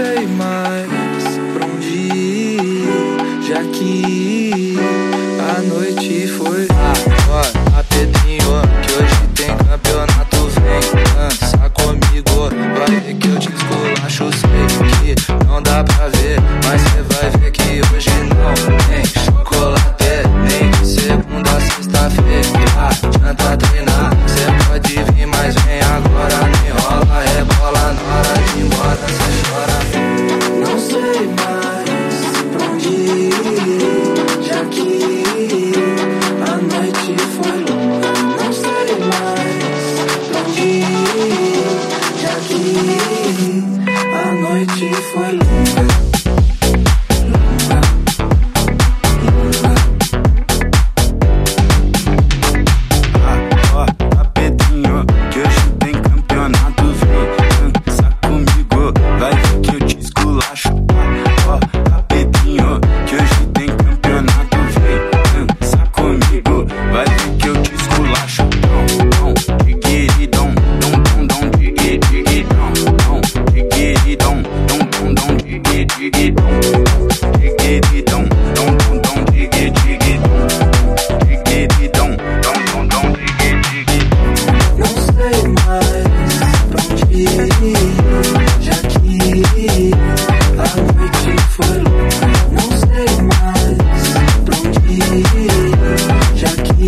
sei mais pra onde ir, já que a noite foi. Agora, a Pedrinho, que hoje tem campeonato, vem dança comigo, vai que eu te